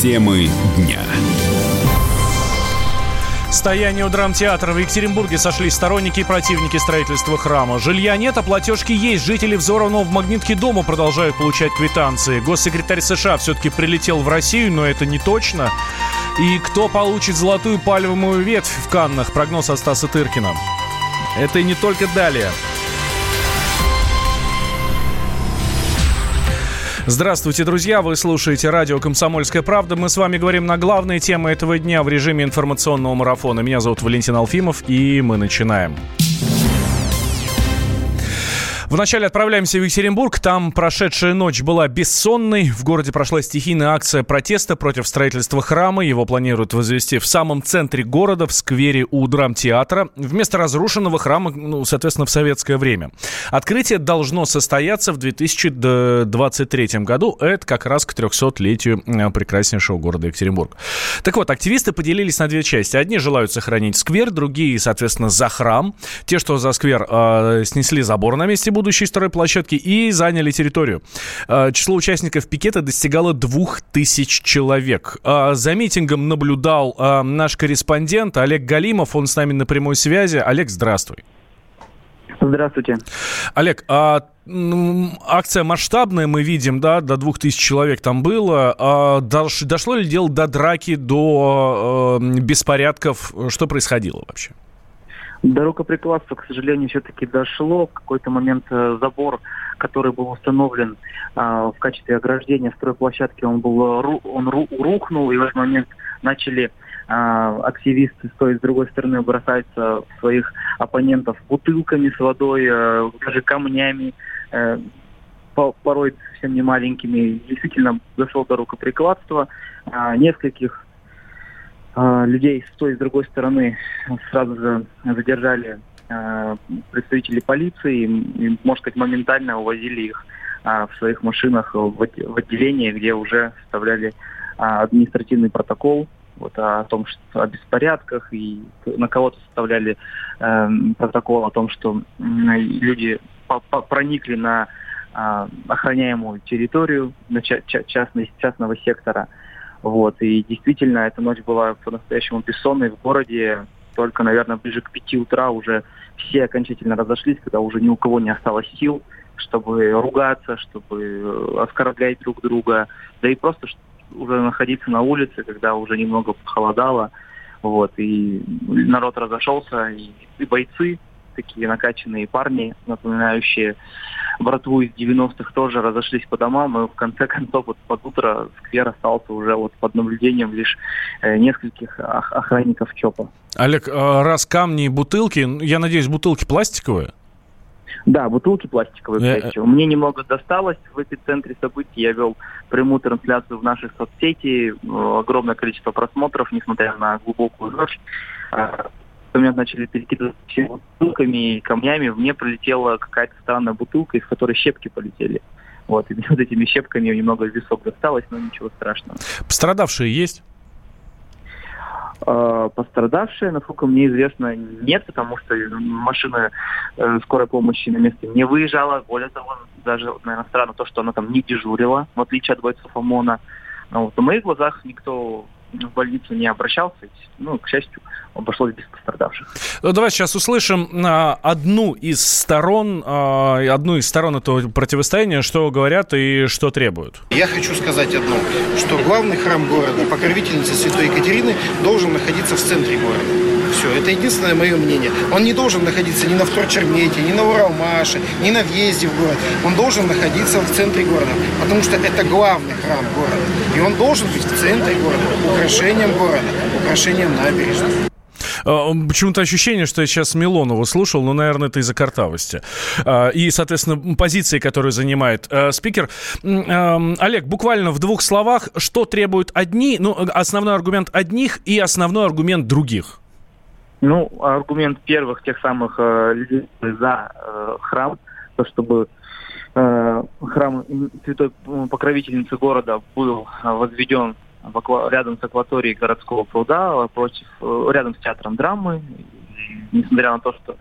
Темы дня. Стояние у драмтеатра в Екатеринбурге сошлись сторонники и противники строительства храма. Жилья нет, а платежки есть. Жители взорванного в магнитке дома продолжают получать квитанции. Госсекретарь США все-таки прилетел в Россию, но это не точно. И кто получит золотую пальмовую ветвь в Каннах? Прогноз от Стаса Тыркина. Это и не только далее. Здравствуйте, друзья! Вы слушаете радио «Комсомольская правда». Мы с вами говорим на главные темы этого дня в режиме информационного марафона. Меня зовут Валентин Алфимов, и мы начинаем. Вначале отправляемся в Екатеринбург. Там прошедшая ночь была бессонной. В городе прошла стихийная акция протеста против строительства храма. Его планируют возвести в самом центре города, в сквере у драмтеатра. Вместо разрушенного храма, ну, соответственно, в советское время. Открытие должно состояться в 2023 году. Это как раз к 300-летию э, прекраснейшего города Екатеринбург. Так вот, активисты поделились на две части. Одни желают сохранить сквер, другие, соответственно, за храм. Те, что за сквер, э, снесли забор на месте будущей второй площадки и заняли территорию. А, число участников пикета достигало двух тысяч человек. А, за митингом наблюдал а, наш корреспондент Олег Галимов. Он с нами на прямой связи. Олег, здравствуй. Здравствуйте. Олег, а акция масштабная, мы видим, да, до двух тысяч человек там было. А дошло ли дело до драки, до э, беспорядков? Что происходило вообще? До рукоприкладства, к сожалению, все-таки дошло. В какой-то момент э, забор, который был установлен а, в качестве ограждения стройплощадки, он был он рухнул, и в этот момент начали а, активисты с той и с другой стороны бросаться в своих оппонентов бутылками с водой, даже камнями, порой совсем не маленькими. Действительно дошло до рукоприкладства. Нескольких людей с той и с другой стороны сразу же задержали а, представители полиции. И, можно сказать, моментально увозили их а, в своих машинах в отделение, где уже составляли административный протокол вот, о том, что о беспорядках, и на кого-то составляли э, протокол о том, что люди проникли на охраняемую территорию на частный, частного сектора – вот, и действительно, эта ночь была по-настоящему бессонной в городе. Только, наверное, ближе к пяти утра уже все окончательно разошлись, когда уже ни у кого не осталось сил, чтобы ругаться, чтобы э, оскорблять друг друга, да и просто уже находиться на улице, когда уже немного похолодало. Вот, и народ разошелся, и, и бойцы, такие накачанные парни, напоминающие братву из 90-х, тоже разошлись по домам, и в конце концов вот под утро сквер остался уже вот под наблюдением лишь э, нескольких охранников ЧОПа. Олег, а раз камни и бутылки, я надеюсь, бутылки пластиковые? Да, бутылки пластиковые, э, Мне немного досталось в эпицентре событий. Я вел прямую трансляцию в наших соцсети. Огромное количество просмотров, несмотря на глубокую ночь у меня начали перекидывать бутылками и камнями, мне пролетела какая-то странная бутылка, из которой щепки полетели. Вот, и вот этими щепками немного в висок досталось, но ничего страшного. Пострадавшие есть? А, пострадавшие, насколько мне известно, нет, потому что машина э, скорой помощи на месте не выезжала. Более того, даже, наверное, странно то, что она там не дежурила, в отличие от бойцов ОМОНа. Но вот на моих глазах никто в больницу не обращался. Ну, к счастью, обошлось без пострадавших. Ну, давай сейчас услышим а, одну из сторон, а, одну из сторон этого противостояния, что говорят и что требуют. Я хочу сказать одно, что главный храм города, покровительница Святой Екатерины, должен находиться в центре города. Все, это единственное мое мнение. Он не должен находиться ни на Вторчермете, ни на Уралмаше, ни на въезде в город. Он должен находиться в центре города, потому что это главный храм города. И он должен быть в центре города, украшением города, украшением набережной. А, почему-то ощущение, что я сейчас Милонова слушал, но, наверное, это из-за картавости. А, и, соответственно, позиции, которые занимает а, спикер. Олег, буквально в двух словах, что требуют одни, ну, основной аргумент одних и основной аргумент других? Ну, аргумент первых, тех самых э, за э, храм, то, чтобы э, храм Святой Покровительницы города был возведен рядом с акваторией городского пруда, против, э, рядом с театром драмы. несмотря на то, что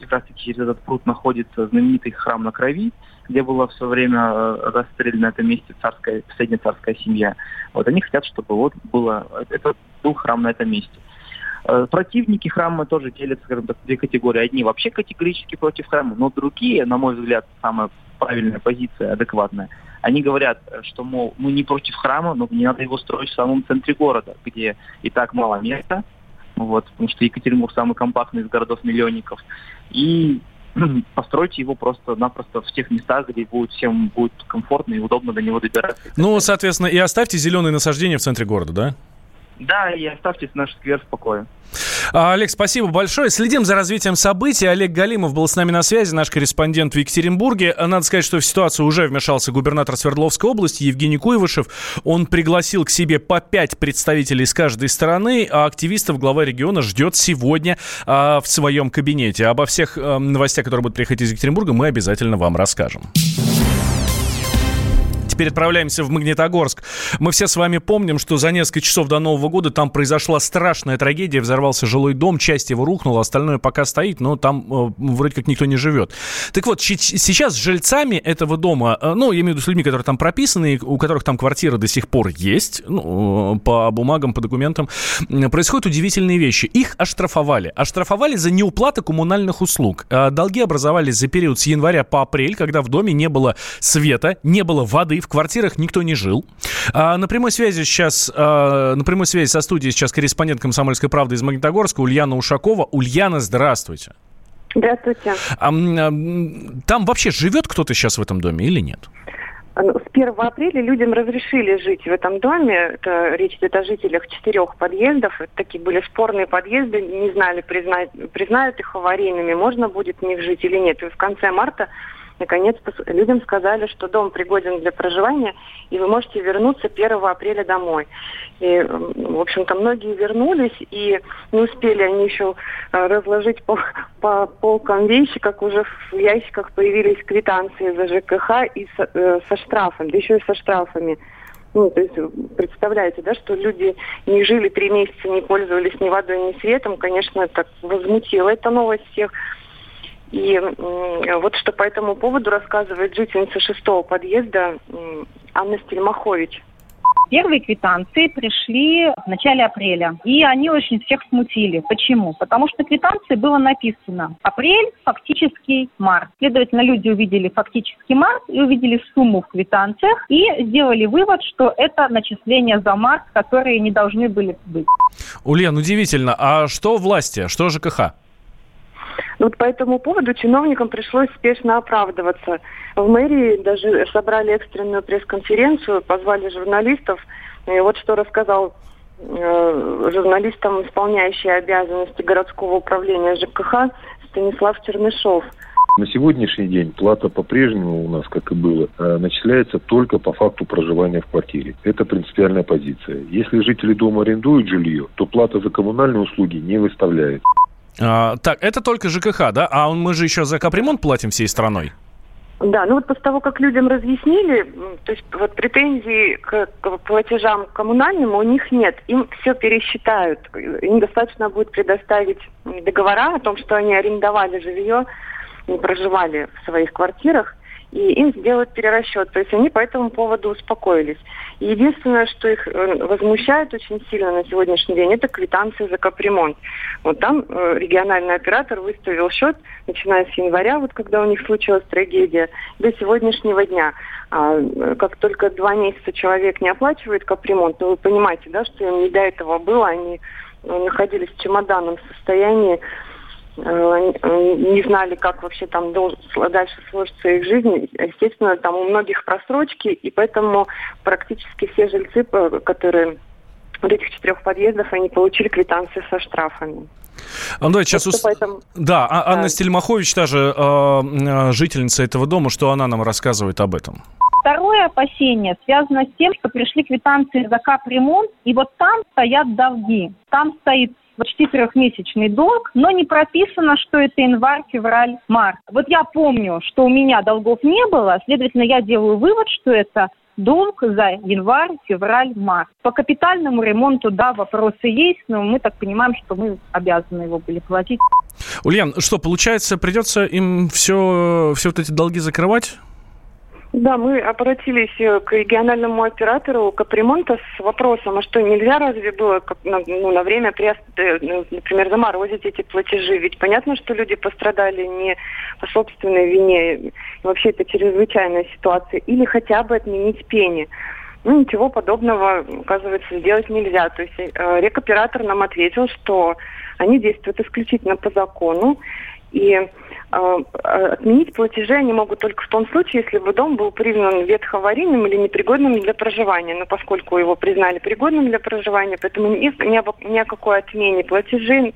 как раз таки через этот пруд находится знаменитый храм на крови, где было все время э, расстреляна на этом месте царская, последняя царская семья. Вот они хотят, чтобы вот было, это был храм на этом месте. Э, противники храма тоже делятся, скажем так, в две категории. Одни вообще категорически против храма, но другие, на мой взгляд, самая правильная позиция, адекватная, они говорят, что, мол, мы не против храма, но не надо его строить в самом центре города, где и так мало места, вот, потому что Екатеринбург самый компактный из городов-миллионников. И постройте его просто-напросто в тех местах, где будет всем будет комфортно и удобно до него добираться. Ну, соответственно, и оставьте зеленые насаждения в центре города, да? Да, и оставьте наш сквер в покое. А, Олег, спасибо большое. Следим за развитием событий. Олег Галимов был с нами на связи, наш корреспондент в Екатеринбурге. Надо сказать, что в ситуацию уже вмешался губернатор Свердловской области Евгений Куйвышев. Он пригласил к себе по пять представителей с каждой стороны, а активистов глава региона ждет сегодня а, в своем кабинете. Обо всех а, новостях, которые будут приходить из Екатеринбурга, мы обязательно вам расскажем теперь отправляемся в Магнитогорск. Мы все с вами помним, что за несколько часов до Нового года там произошла страшная трагедия. Взорвался жилой дом, часть его рухнула, остальное пока стоит, но там э, вроде как никто не живет. Так вот, сейчас с жильцами этого дома, э, ну, я имею в виду с людьми, которые там прописаны, у которых там квартира до сих пор есть, ну, э, по бумагам, по документам, происходят удивительные вещи. Их оштрафовали. Оштрафовали за неуплату коммунальных услуг. Долги образовались за период с января по апрель, когда в доме не было света, не было воды, в квартирах никто не жил. А, на прямой связи сейчас, а, на прямой связи со студией сейчас корреспондент «Комсомольской правды» из Магнитогорска Ульяна Ушакова. Ульяна, здравствуйте. Здравствуйте. А, а, там вообще живет кто-то сейчас в этом доме или нет? Ну, с 1 апреля людям разрешили жить в этом доме. Это речь идет о жителях четырех подъездов. Это такие были спорные подъезды. Не знали, признать, признают их аварийными, можно будет в них жить или нет. И в конце марта наконец людям сказали, что дом пригоден для проживания, и вы можете вернуться 1 апреля домой. И, в общем-то, многие вернулись, и не успели они еще э, разложить по, по полкам вещи, как уже в ящиках появились квитанции за ЖКХ и со, э, со штрафом, да еще и со штрафами. Ну, то есть, представляете, да, что люди не жили три месяца, не пользовались ни водой, ни светом. Конечно, так возмутила эта новость всех. И вот что по этому поводу рассказывает жительница шестого подъезда Анна Стельмахович. Первые квитанции пришли в начале апреля, и они очень всех смутили. Почему? Потому что квитанции было написано апрель, фактический март. Следовательно, люди увидели фактический март и увидели сумму в квитанциях и сделали вывод, что это начисления за март, которые не должны были быть. Ульян, удивительно. А что власти? Что ЖКХ? Вот по этому поводу чиновникам пришлось спешно оправдываться. В мэрии даже собрали экстренную пресс-конференцию, позвали журналистов. И вот что рассказал э, журналистам, исполняющий обязанности городского управления ЖКХ Станислав Чернышов. На сегодняшний день плата по-прежнему у нас, как и было, э, начисляется только по факту проживания в квартире. Это принципиальная позиция. Если жители дома арендуют жилье, то плата за коммунальные услуги не выставляется. А, так, это только ЖКХ, да? А мы же еще за капремонт платим всей страной. Да, ну вот после того, как людям разъяснили, то есть вот претензий к, к платежам коммунальным у них нет. Им все пересчитают. Им достаточно будет предоставить договора о том, что они арендовали жилье, не проживали в своих квартирах, и им сделают перерасчет. То есть они по этому поводу успокоились. Единственное, что их э, возмущает очень сильно на сегодняшний день, это квитанции за капремонт. Вот там э, региональный оператор выставил счет, начиная с января, вот когда у них случилась трагедия, до сегодняшнего дня. А, э, как только два месяца человек не оплачивает капремонт, то вы понимаете, да, что им не до этого было, они находились в чемоданном состоянии, не знали, как вообще там дальше сложится их жизнь. Естественно, там у многих просрочки, и поэтому практически все жильцы, которые вот этих четырех подъездов, они получили квитанции со штрафами. А, ну, давайте сейчас... Ус... Поэтому... Да, а, Анна да. Стельмахович, та же э, жительница этого дома, что она нам рассказывает об этом? Второе опасение связано с тем, что пришли квитанции за капремонт, и вот там стоят долги. Там стоит почти трехмесячный долг, но не прописано, что это январь, февраль, март. Вот я помню, что у меня долгов не было, следовательно, я делаю вывод, что это долг за январь, февраль, март. По капитальному ремонту, да, вопросы есть, но мы так понимаем, что мы обязаны его были платить. Ульян, что, получается, придется им все, все вот эти долги закрывать? Да, мы обратились э, к региональному оператору капремонта с вопросом, а что нельзя разве было ну, на время, э, ну, например, заморозить эти платежи? Ведь понятно, что люди пострадали не по собственной вине, вообще это чрезвычайная ситуация, или хотя бы отменить пени. Ну, ничего подобного, оказывается, сделать нельзя. То есть э, рекоператор нам ответил, что они действуют исключительно по закону, и отменить платежи они могут только в том случае, если бы дом был признан ветхоаварийным или непригодным для проживания. Но поскольку его признали пригодным для проживания, поэтому ни, ни, о какой отмене платежей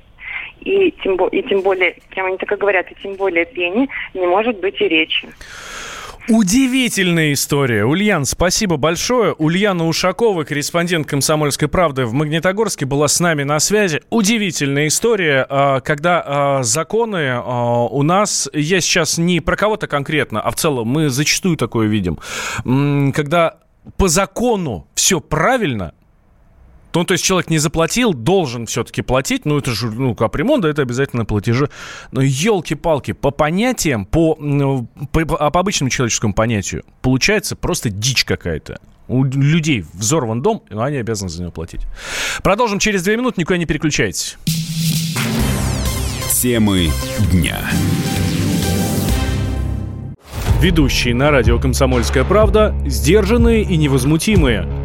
и тем, и тем более, чем они так и говорят, и тем более пени, не может быть и речи. Удивительная история. Ульян, спасибо большое. Ульяна Ушакова, корреспондент «Комсомольской правды» в Магнитогорске, была с нами на связи. Удивительная история, а, когда а, законы а, у нас, я сейчас не про кого-то конкретно, а в целом мы зачастую такое видим, когда по закону все правильно, ну, то есть человек не заплатил, должен все-таки платить. Ну, это же, ну, капремонт, да, это обязательно платежи. Но елки-палки, по понятиям, по, по, по обычному человеческому понятию, получается просто дичь какая-то. У людей взорван дом, но они обязаны за него платить. Продолжим через две минуты, никуда не переключайтесь. Темы дня. Ведущие на радио «Комсомольская правда» сдержанные и невозмутимые –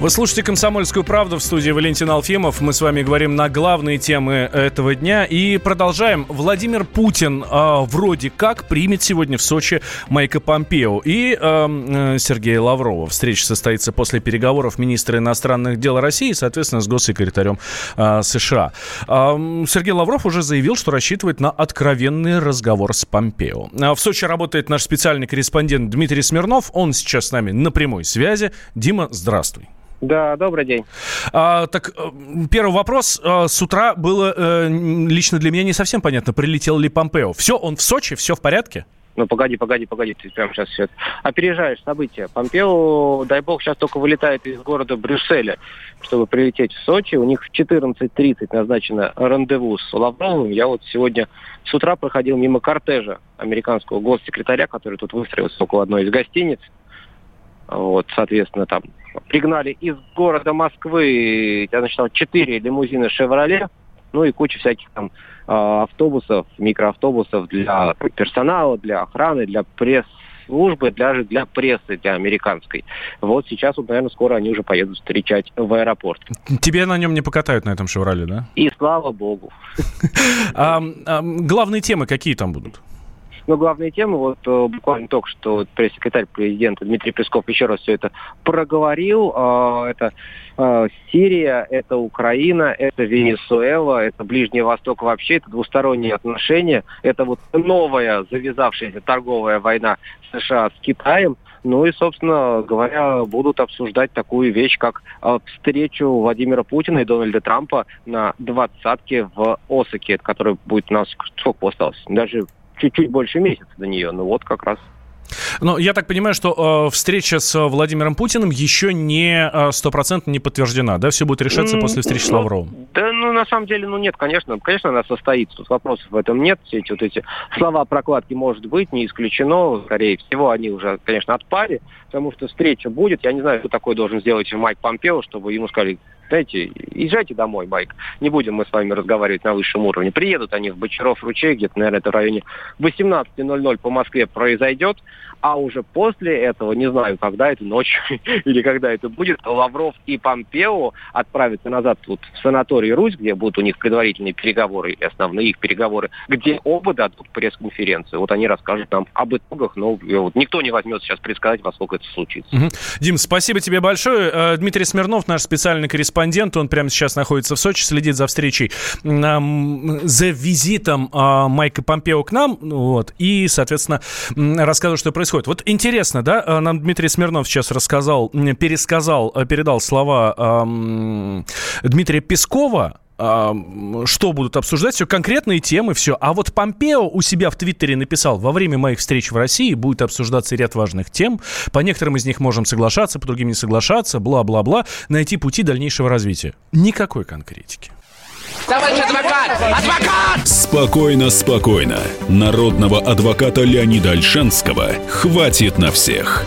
Вы слушаете «Комсомольскую правду» в студии Валентин Алфимов. Мы с вами говорим на главные темы этого дня и продолжаем. Владимир Путин э, вроде как примет сегодня в Сочи Майка Помпео и э, Сергея Лаврова. Встреча состоится после переговоров министра иностранных дел России, соответственно, с госсекретарем э, США. Э, Сергей Лавров уже заявил, что рассчитывает на откровенный разговор с Помпео. В Сочи работает наш специальный корреспондент Дмитрий Смирнов. Он сейчас с нами на прямой связи. Дима, здравствуй. Да, добрый день. А, так, э, первый вопрос. А, с утра было э, лично для меня не совсем понятно, прилетел ли Помпео. Все, он в Сочи, все в порядке? Ну, погоди, погоди, погоди, ты прямо сейчас все. Опережаешь события. Помпео, дай бог, сейчас только вылетает из города Брюсселя, чтобы прилететь в Сочи. У них в 14.30 назначено рандеву с Лавровым. Я вот сегодня с утра проходил мимо кортежа американского госсекретаря, который тут выстроился около одной из гостиниц. Вот, соответственно, там пригнали из города Москвы, я насчитал, четыре лимузина «Шевроле», ну и куча всяких там а, автобусов, микроавтобусов для персонала, для охраны, для пресс службы, даже для прессы, для американской. Вот сейчас, вот, наверное, скоро они уже поедут встречать в аэропорт. Тебе на нем не покатают на этом «Шевроле», да? И слава богу. Главные темы какие там будут? Но главные темы, вот э, буквально только что пресс-секретарь президента Дмитрий Песков еще раз все это проговорил. Э, это э, Сирия, это Украина, это Венесуэла, это Ближний Восток вообще, это двусторонние отношения, это вот новая завязавшаяся торговая война США с Китаем. Ну и, собственно говоря, будут обсуждать такую вещь, как встречу Владимира Путина и Дональда Трампа на двадцатке в Осаке, которая будет у нас сколько осталось? Даже чуть-чуть больше месяца до нее. Ну вот как раз ну, я так понимаю, что э, встреча с Владимиром Путиным еще не э, стопроцентно э, не подтверждена, да? Все будет решаться mm, после встречи ну, с Лавровым. Да, ну, на самом деле, ну, нет, конечно. Конечно, она состоится. Тут вопросов в этом нет. Все эти вот эти слова прокладки может быть, не исключено. Скорее всего, они уже, конечно, отпали, потому что встреча будет. Я не знаю, что такое должен сделать Майк Помпео, чтобы ему сказали, знаете, езжайте домой, Майк. Не будем мы с вами разговаривать на высшем уровне. Приедут они в Бочаров ручей, где-то, наверное, это в районе 18.00 по Москве произойдет. А уже после этого, не знаю, когда это ночью или когда это будет, Лавров и Помпео отправятся назад вот в санаторий Русь, где будут у них предварительные переговоры, основные их переговоры, где оба дадут пресс-конференцию. Вот они расскажут нам об итогах, но вот никто не возьмет сейчас предсказать, во сколько это случится. Дим, спасибо тебе большое. Э, Дмитрий Смирнов, наш специальный корреспондент, он прямо сейчас находится в Сочи, следит за встречей, за визитом а, Майка Помпео к нам, вот, и, соответственно, рассказывает, что происходит. Вот интересно, да, э, нам Дмитрий Смирнов сейчас рассказал, пересказал, э, передал слова Дмитрия Пескова, что будут обсуждать, все конкретные темы, все. А вот Помпео у себя в Твиттере написал, во время моих встреч в России будет обсуждаться ряд важных тем, по некоторым из них можем соглашаться, по другим не соглашаться, бла-бла-бла, найти пути дальнейшего развития. Никакой конкретики. Товарищ адвокат! Адвокат! Спокойно, спокойно. Народного адвоката Леонида Альшанского хватит на всех.